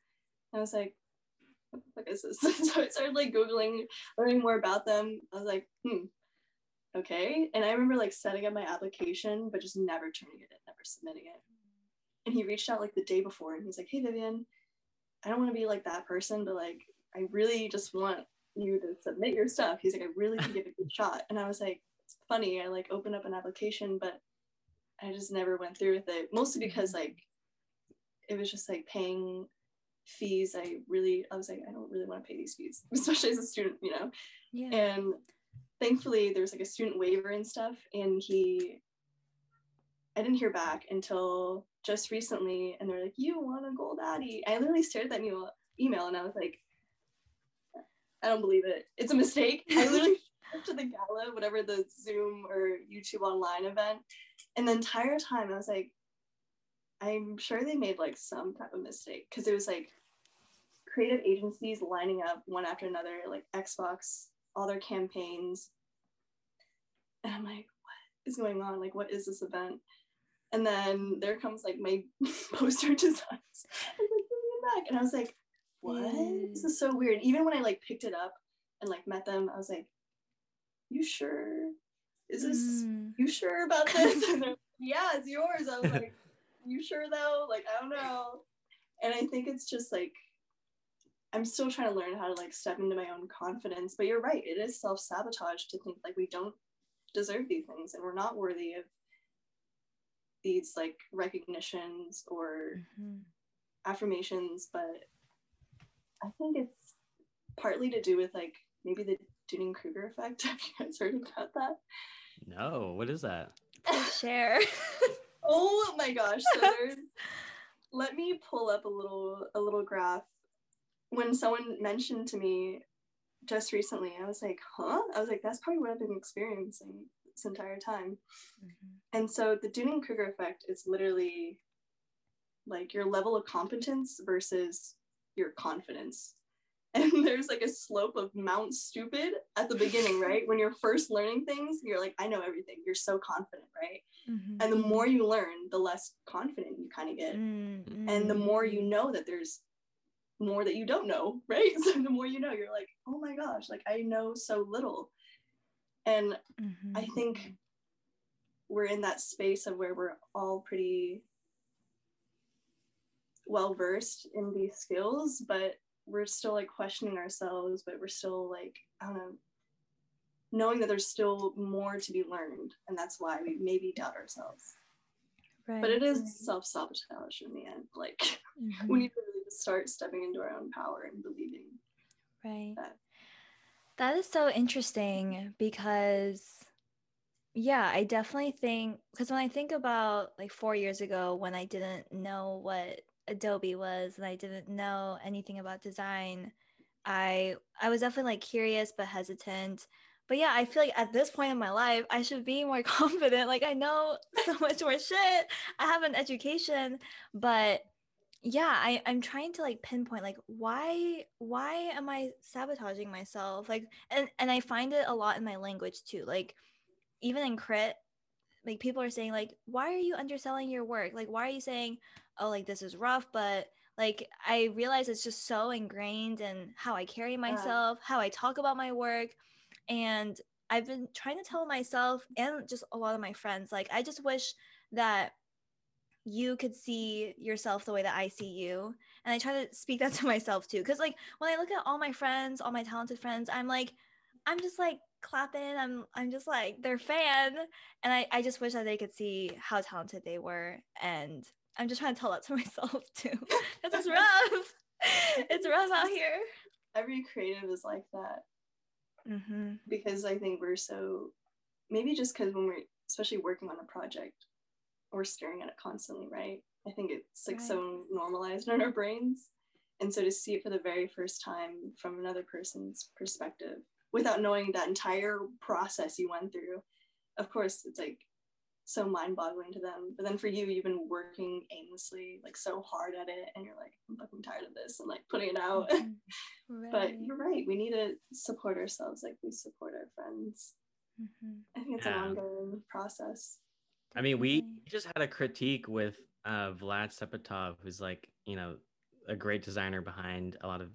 Speaker 3: I was like, what is this? so I started like Googling, learning more about them. I was like, hmm, okay. And I remember like setting up my application, but just never turning it in, never submitting it. And he reached out like the day before and he's like, hey, Vivian, I don't want to be like that person, but like, I really just want you to submit your stuff. He's like, I really can give it a good shot. And I was like, it's funny. I like opened up an application, but I just never went through with it. Mostly because like it was just like paying fees. I really, I was like, I don't really want to pay these fees, especially as a student, you know?
Speaker 2: Yeah.
Speaker 3: And thankfully there was like a student waiver and stuff. And he, I didn't hear back until just recently. And they're like, you want a Gold ADDY? I literally stared at that email, email and I was like, I don't believe it. It's a mistake. I literally to the gala, whatever the Zoom or YouTube online event. And the entire time I was like, I'm sure they made like some type of mistake because it was like creative agencies lining up one after another, like Xbox, all their campaigns. And I'm like, what is going on? Like, what is this event? And then there comes like my poster designs. I was like, back. And I was like, what? This is so weird. Even when I like picked it up and like met them, I was like, you sure? Is this mm. you sure about this? like, yeah, it's yours. I was like, you sure though? Like, I don't know. And I think it's just like I'm still trying to learn how to like step into my own confidence. But you're right, it is self-sabotage to think like we don't deserve these things and we're not worthy of these like recognitions or mm-hmm. affirmations. But I think it's partly to do with like maybe the Dunning Kruger effect. Have you guys heard about that?
Speaker 1: No, what is that?
Speaker 2: Share.
Speaker 3: oh my gosh. So let me pull up a little a little graph. When someone mentioned to me just recently, I was like, huh? I was like, that's probably what I've been experiencing this entire time. Mm-hmm. And so the Dunning Kruger effect is literally like your level of competence versus your confidence and there's like a slope of Mount Stupid at the beginning, right? when you're first learning things, you're like, I know everything. You're so confident, right? Mm-hmm. And the more you learn, the less confident you kind of get. Mm-hmm. And the more you know that there's more that you don't know, right? So the more you know, you're like, oh my gosh, like I know so little. And mm-hmm. I think we're in that space of where we're all pretty well versed in these skills, but we're still like questioning ourselves, but we're still like, I don't know, knowing that there's still more to be learned. And that's why we maybe doubt ourselves. Right. But it is self sabotage in the end. Like mm-hmm. we need to really just start stepping into our own power and believing.
Speaker 2: Right. That. that is so interesting because yeah, I definitely think because when I think about like four years ago when I didn't know what Adobe was and I didn't know anything about design, I I was definitely like curious but hesitant. But yeah, I feel like at this point in my life, I should be more confident. Like I know so much more shit. I have an education, but yeah, I, I'm trying to like pinpoint like why why am I sabotaging myself? Like and and I find it a lot in my language too. Like even in crit, like people are saying like why are you underselling your work? Like why are you saying oh like this is rough but like i realize it's just so ingrained in how i carry myself yeah. how i talk about my work and i've been trying to tell myself and just a lot of my friends like i just wish that you could see yourself the way that i see you and i try to speak that to myself too because like when i look at all my friends all my talented friends i'm like i'm just like clapping i'm i'm just like their fan and i i just wish that they could see how talented they were and I'm just trying to tell that to myself too. Because it's rough. it's rough out here.
Speaker 3: Every creative is like that. Mm-hmm. Because I think we're so, maybe just because when we're, especially working on a project, we're staring at it constantly, right? I think it's like right. so normalized in our brains. And so to see it for the very first time from another person's perspective without knowing that entire process you went through, of course, it's like so mind-boggling to them. But then for you, you've been working aimlessly, like so hard at it, and you're like, I'm fucking tired of this, and like putting it out.
Speaker 2: Mhm.
Speaker 3: but you're right. We need to support ourselves like we support our friends.
Speaker 2: Mhm.
Speaker 3: I think it's
Speaker 1: Yeah.
Speaker 3: an ongoing process.
Speaker 1: I mean, we just had a critique with uh, Vlad Sepetov, who's like, you know, a great designer behind a lot of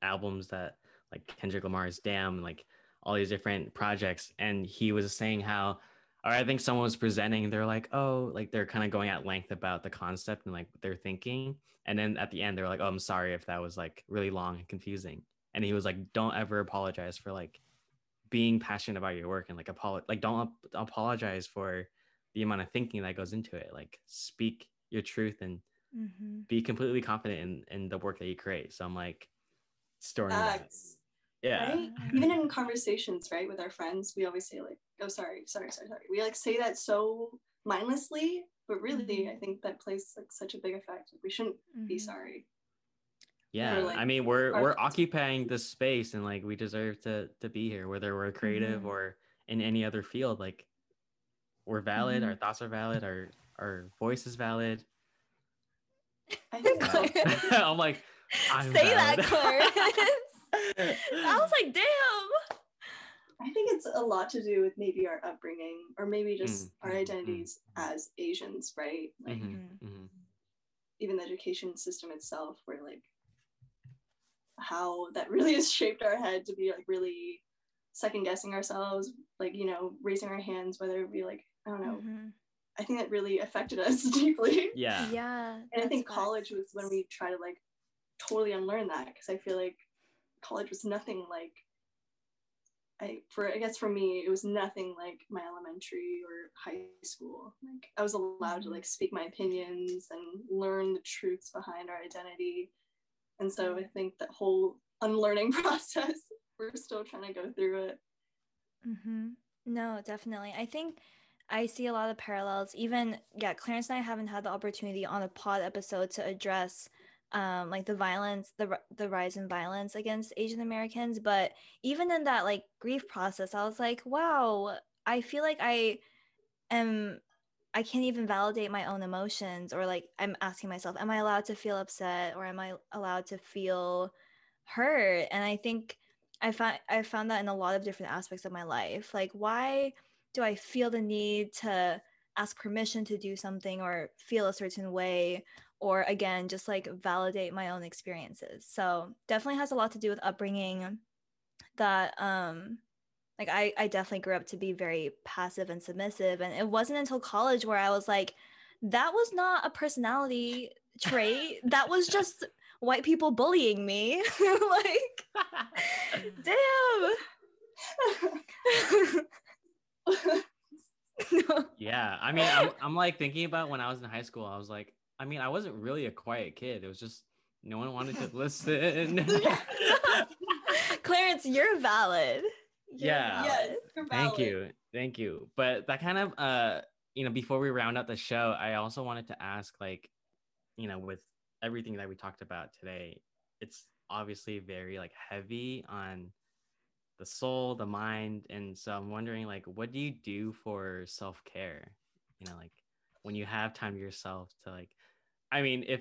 Speaker 1: albums that like Kendrick Lamar's Damn, like all these different projects. And he was saying how, or I think someone was presenting, they're like, oh, like they're kind of going at length about the concept and like what they're thinking. And then at the end, they're like, oh, I'm sorry if that was like really long and confusing. And he was like, don't ever apologize for like being passionate about your work and like apolo- like don't ap- apologize for the amount of thinking that goes into it like speak your truth and
Speaker 2: Mhm.
Speaker 1: be completely confident in in the work that you create so i'm like storing
Speaker 3: Facts.
Speaker 1: Yeah
Speaker 3: Right? Even in conversations, right, with our friends, we always say like, "Oh, sorry, sorry, sorry, sorry." We like say that so mindlessly, but really. I think that plays like such a big effect. We shouldn't be
Speaker 2: Mhm.
Speaker 3: sorry.
Speaker 1: yeah
Speaker 3: or, like,
Speaker 1: i mean we're we're occupying this space and like we deserve to to be here whether we're creative
Speaker 2: Mhm.
Speaker 1: or in any other field like we're valid
Speaker 2: Mhm.
Speaker 1: our thoughts are valid our our voice is valid
Speaker 3: I think so.
Speaker 1: i'm like I'm
Speaker 2: Say that,
Speaker 1: valid.
Speaker 2: Clarence. I was like, damn.
Speaker 3: I think it's a lot to do with maybe our upbringing or maybe just
Speaker 1: Mm,
Speaker 3: our
Speaker 1: mm, mm.
Speaker 3: identities as Asians, right? Like
Speaker 1: Mhm,
Speaker 2: Mhm.
Speaker 1: mhm.
Speaker 3: even the education system itself, where like how that really has shaped our head to be like really second guessing ourselves, like you know, raising our hands, whether it be like I don't know. I think that really affected us deeply.
Speaker 1: yeah
Speaker 2: Yeah.
Speaker 3: And I think college was when we try to like totally unlearn that because I feel like college was nothing like I for I guess for me it was nothing like my elementary or high school. Like I was allowed to
Speaker 2: Mhm.
Speaker 3: like speak my opinions and learn the truths behind our identity. And so I think that whole unlearning process, we're still trying to go through it.
Speaker 2: Mm-hmm. No, definitely. I think I see a lot of parallels. Even yeah, Clarence and I haven't had the opportunity on a pod episode to address um like the violence, the the rise in violence against Asian Americans, but even in that like grief process, I was like, wow, I feel like I am I can't even validate my own emotions or like I'm asking myself, am I allowed to feel upset or am I allowed to feel hurt? And I think I found I found that in a lot of different aspects of my life. Like why do I feel the need to ask permission to do something or feel a certain way or again just like validate my own experiences. So definitely has a lot to do with upbringing that um like I, I definitely grew up to be very passive and submissive and it wasn't until college where i was like that was not a personality trait that was just white people bullying me like damn.
Speaker 1: Yeah, I mean, I'm, I'm like thinking about when I was in high school. I was like, I mean, I wasn't really a quiet kid. It was just no one wanted to listen.
Speaker 2: clarence you're valid You're
Speaker 1: Yeah.
Speaker 3: yes,
Speaker 2: valid.
Speaker 3: you're
Speaker 1: Thank you, thank you. But that kind of, uh, you know, before we round out the show, I also wanted to ask, like, you know, with everything that we talked about today, it's obviously very like heavy on the soul, the mind, and so I'm wondering, like, what do you do for self care? You know, like when you have time to yourself to like, I mean, if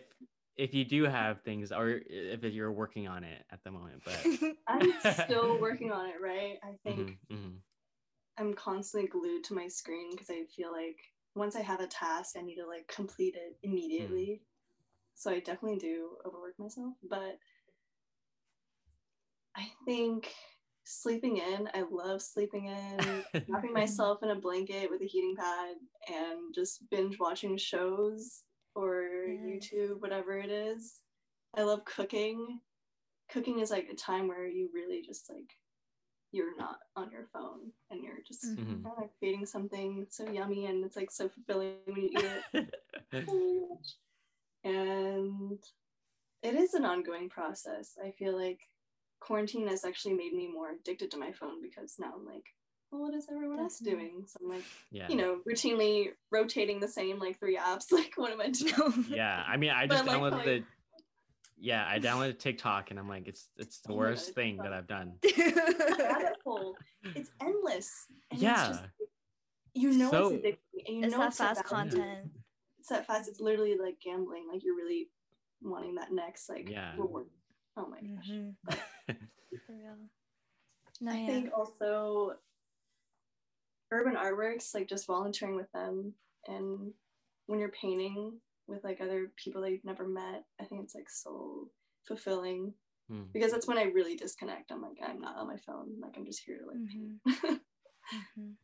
Speaker 1: if you do have things, or if you're working on it at the moment, but
Speaker 3: I'm still working on it, right? I think
Speaker 1: Mhm, mhm.
Speaker 3: I'm constantly glued to my screen because I feel like once I have a task, I need to like complete it immediately. So I definitely do overwork myself, but I think sleeping in, I love sleeping in, wrapping myself in a blanket with a heating pad and just binge watching shows or
Speaker 2: Yes.
Speaker 3: YouTube, whatever it is. I love cooking. Cooking is like a time where you really just like you're not on your phone and you're just
Speaker 2: Mhm.
Speaker 1: Mhm.
Speaker 3: kind of creating something so yummy and it's like so fulfilling when you eat it. and it is an ongoing process. I feel like quarantine has actually made me more addicted to my phone because now I'm like, well, what is everyone else
Speaker 2: Definitely.
Speaker 3: doing? So I'm like,
Speaker 1: yeah.
Speaker 3: you know, routinely rotating the same like three apps. Like, what am I doing?
Speaker 1: yeah i mean i just
Speaker 3: I like
Speaker 1: downloaded
Speaker 3: how
Speaker 1: the yeah i downloaded tiktok and i'm like it's it's the
Speaker 3: Oh
Speaker 1: worst
Speaker 3: God,
Speaker 1: thing that i've done
Speaker 3: It's endless. And
Speaker 1: Yeah.
Speaker 3: It's just, you know
Speaker 1: So-
Speaker 3: it's addicting and you
Speaker 2: it's
Speaker 3: know
Speaker 2: that
Speaker 3: it's
Speaker 2: fast
Speaker 3: bad.
Speaker 2: content.
Speaker 3: It's that fast. It's literally like gambling. Like you're really wanting that next like
Speaker 1: Yeah.
Speaker 3: reward. Oh my gosh.
Speaker 2: Mhm, For real. No,
Speaker 3: I
Speaker 2: yeah.
Speaker 3: think also urban artworks, like just volunteering with them and when you're painting with like other people that you've never met, I think it's like so fulfilling
Speaker 1: Hmm.
Speaker 3: because that's when I really disconnect. I'm like, I'm not on my phone. Like I'm just here to like paint.
Speaker 2: Mhm.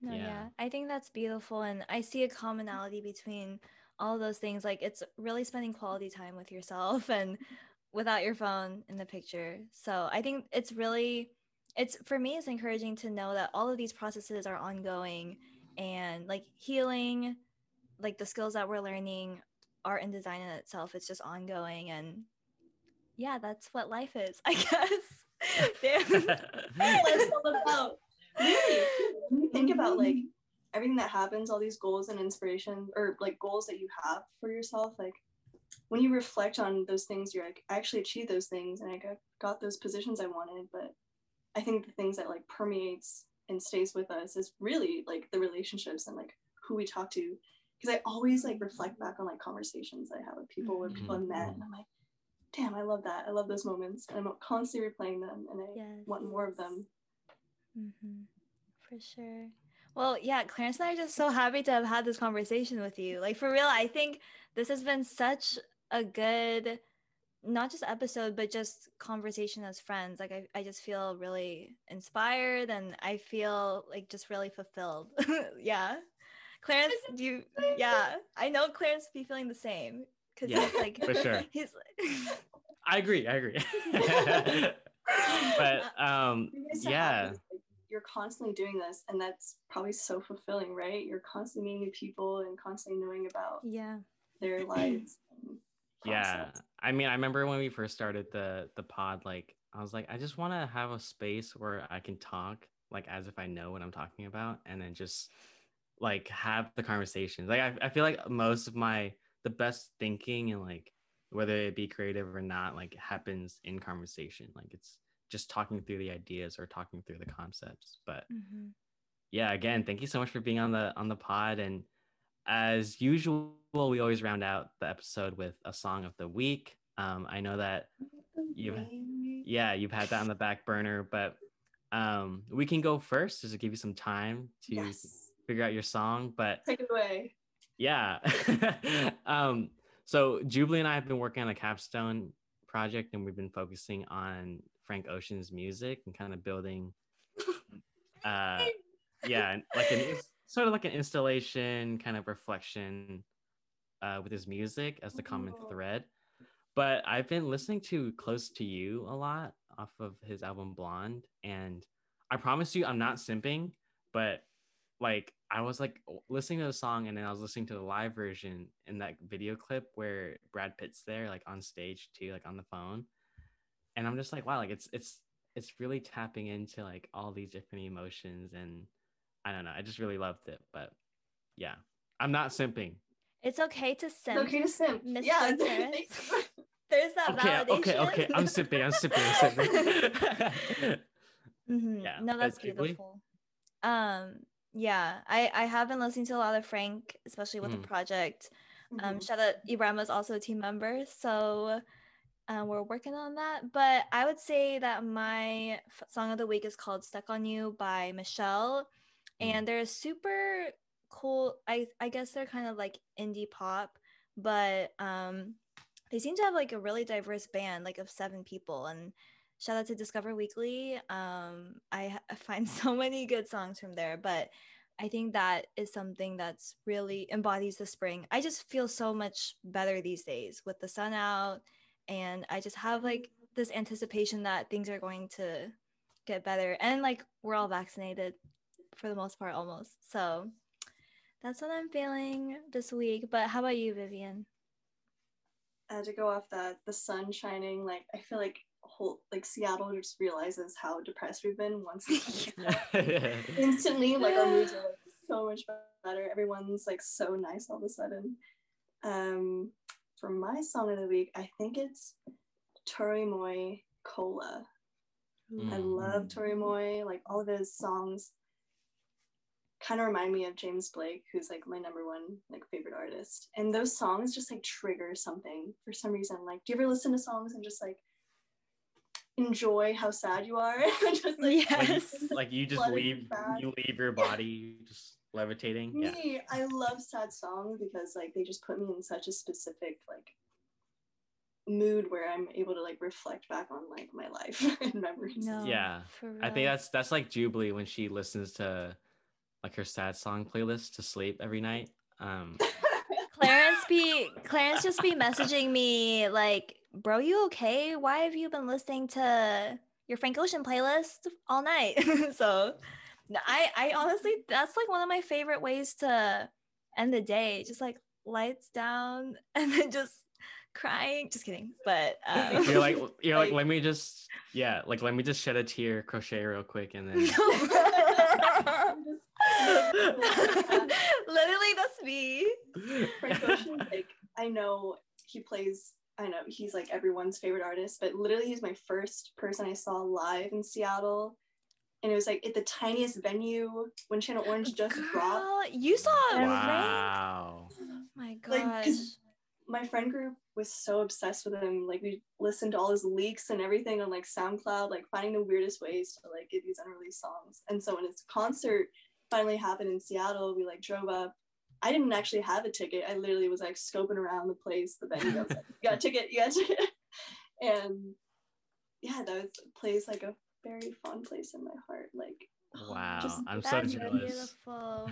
Speaker 2: No,
Speaker 1: Yeah.
Speaker 2: yeah. I think that's beautiful. And I see a commonality between all those things. Like it's really spending quality time with yourself and without your phone in the picture. So I think it's really, it's for me, it's encouraging to know that all of these processes are ongoing and like healing, like the skills that we're learning, art and design in itself, it's just ongoing. And yeah, that's what life is, I guess. Damn.
Speaker 3: Life's all about. Really, when you think about like mm-hmm. everything that happens, all these goals and inspiration, or like goals that you have for yourself, like when you reflect on those things, you're like, I actually achieved those things and I got, got those positions I wanted. But I think the things that like permeates and stays with us is really like the relationships and like who we talk to. Because I always like reflect back on like conversations I have with people where people I've met, and I'm like, damn, I love that. I love those moments, and I'm constantly replaying them, and I
Speaker 2: Yes.
Speaker 3: want more of them.
Speaker 2: hmm For sure. Well, yeah, Clarence and I are just so happy to have had this conversation with you. Like, for real, I think this has been such a good, not just episode, but just conversation as friends. Like, I, I just feel really inspired and I feel like just really fulfilled. yeah. Clarence, do you, yeah, I know Clarence be feeling the same. Cause
Speaker 1: Yeah,
Speaker 2: he's like,
Speaker 1: for sure.
Speaker 2: He's like
Speaker 1: I agree. I agree. but um,
Speaker 3: You guys have
Speaker 1: yeah,
Speaker 3: you're constantly doing this, and that's probably so fulfilling, right? You're constantly meeting new people and constantly knowing about
Speaker 2: yeah.
Speaker 3: their lives. And
Speaker 1: yeah. I mean, I remember when we first started the the pod, like I was like, I just want to have a space where I can talk like as if I know what I'm talking about, and then just like have the conversations. Like I, I feel like most of my the best thinking and like whether it be creative or not, like happens in conversation. Like it's just talking through the ideas or talking through the concepts. But
Speaker 2: hmm
Speaker 1: yeah again thank you so much for being on the on the pod and as usual we always round out the episode with a song of the week um i know that You- yeah you've had that on the back burner but um we can go first just to give you some time to
Speaker 3: Yes.
Speaker 1: figure out your song but
Speaker 3: Take it away.
Speaker 1: yeah um so jubilee and i have been working on a capstone project and we've been focusing on frank ocean's music and kind of building uh yeah like an sort of like an installation kind of reflection uh with his music as the common
Speaker 3: Oh.
Speaker 1: thread but i've been listening to close to you a lot off of his album blonde and i promise you i'm not simping but like I was like listening to the song and then I was listening to the live version in that video clip where Brad Pitt's there like on stage too like on the phone and I'm just like wow like it's it's it's really tapping into like all these different emotions and I don't know I just really loved it but yeah I'm not simping
Speaker 2: It's okay to
Speaker 3: It's
Speaker 2: simp.
Speaker 3: okay to simp.
Speaker 2: Mr.
Speaker 3: Yeah.
Speaker 2: Terrence. There's that
Speaker 1: okay
Speaker 2: validation.
Speaker 1: okay okay I'm simping. I'm simping. I'm sipping
Speaker 2: Mhm.
Speaker 1: Yeah,
Speaker 2: No,
Speaker 1: but
Speaker 2: that's
Speaker 1: Jubilee?
Speaker 2: beautiful. Um, yeah, I I have been listening to a lot of Frank, especially with
Speaker 1: Mhm.
Speaker 2: the project. Um,
Speaker 3: Mhm.
Speaker 2: shout out Ibrahim is also a team member, so um, we're working on that. But I would say that my f- song of the week is called "Stuck on You" by Michelle, and they're super cool. I I guess they're kind of like indie pop, but um, they seem to have like a really diverse band, like of seven people, and shout out to Discover Weekly. Um, I, I find so many good songs from there, but I think that is something that's really embodies the spring. I just feel so much better these days with the sun out, and I just have like this anticipation that things are going to get better, and like we're all vaccinated for the most part, almost. So that's what I'm feeling this week. But how about you, Vivian?
Speaker 3: uh, to go off that, the sun shining, like I feel like whole like Seattle just realizes how depressed we've been once instantly. Like our moods are like so much better. Everyone's like so nice all of a sudden. Um, for my song of the week, I think it's Toro y Moi Cola. I
Speaker 1: Mm.
Speaker 3: love Toro y Moi. Like all of his songs kind of remind me of James Blake, who's like my number one like favorite artist. And those songs just like trigger something for some reason. Like, do you ever listen to songs and just like enjoy how sad you are? just like,
Speaker 2: Yes.
Speaker 1: like, like you just leave
Speaker 3: back.
Speaker 1: you leave your body just levitating. Yeah.
Speaker 3: me, I love sad songs because like they just put me in such a specific like mood where I'm able to like reflect back on like my life and memories.
Speaker 2: No.
Speaker 1: Yeah. I think that's that's like Jubilee when she listens to like her sad song playlist to sleep every night. Um
Speaker 2: Clarence be Clarence just be messaging me like, bro, you okay? Why have you been listening to your Frank Ocean playlist all night? so I I honestly that's like one of my favorite ways to end the day. Just like lights down and then just crying. Just kidding. But um,
Speaker 1: you're like you're like
Speaker 3: Like-
Speaker 1: let me just yeah, like let me just shed a tear, crochet real quick and then
Speaker 2: Literally, that's me.
Speaker 3: Frank Ocean, like I know he plays. I know he's like everyone's favorite artist, but literally he's my first person I saw live in Seattle, and it was like at the tiniest venue when Channel Orange just dropped.
Speaker 2: You saw it, right?
Speaker 1: Wow.
Speaker 2: Oh my
Speaker 3: Like, My friend group was so obsessed with him. Like we listened to all his leaks and everything on like SoundCloud, like finding the weirdest ways to like get these unreleased songs. And so when his concert finally happened in Seattle, we like drove up. I didn't actually have a ticket. I literally was like scoping around the place, the venue. I was like, "You got a ticket? You got a ticket?" And yeah, that was place like a very fond place in my heart. Like
Speaker 1: Wow.
Speaker 3: Just-
Speaker 1: I'm so jealous.
Speaker 2: beautiful.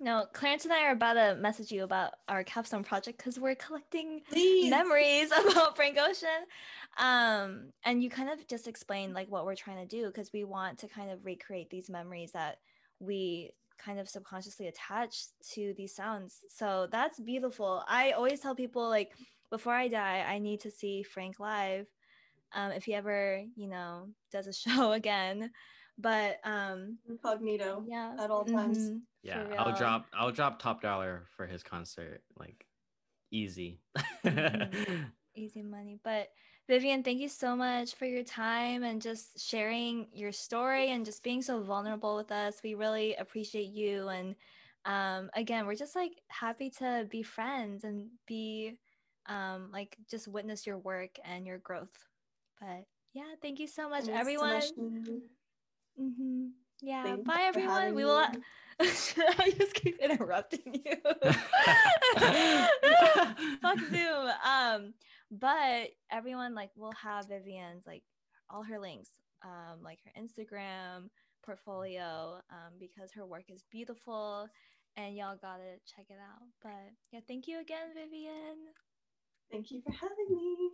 Speaker 2: No, Clarence and I are about to message you about our capstone project because we're collecting
Speaker 3: please,
Speaker 2: memories about Frank Ocean. Um, and you kind of just explained like what we're trying to do because we want to kind of recreate these memories that we kind of subconsciously attach to these sounds. So that's beautiful. I always tell people like before I die, I need to see Frank live. Um, if he ever, you know, does a show again. But um
Speaker 3: incognito
Speaker 2: yeah.
Speaker 3: at all times.
Speaker 2: mhm,
Speaker 1: Yeah, I'll drop I'll drop top dollar for his concert. Like easy.
Speaker 2: Mhm. easy money. But Vivian, thank you so much for your time and just sharing your story and just being so vulnerable with us. We really appreciate you. And um, again, we're just like happy to be friends and be um, like just witness your work and your growth. But yeah, thank you so much,
Speaker 3: Nice
Speaker 2: everyone.
Speaker 3: meet you.
Speaker 2: hmm Yeah,
Speaker 3: Thanks
Speaker 2: bye everyone. We will. I just keep interrupting you. Fuck Zoom. Um, but everyone like will have Vivian's like all her links, um, like her Instagram portfolio, um, because her work is beautiful, and y'all gotta check it out. But yeah, thank you again, Vivian.
Speaker 3: Thank you for having me.